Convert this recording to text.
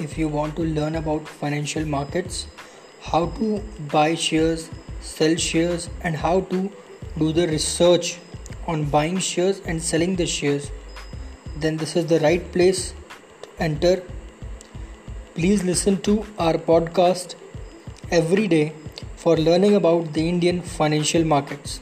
if you want to learn about financial markets, how to buy shares, sell shares, and how to do the research on buying shares and selling the shares, then this is the right place to enter. Please listen to our podcast every day for learning about the Indian financial markets.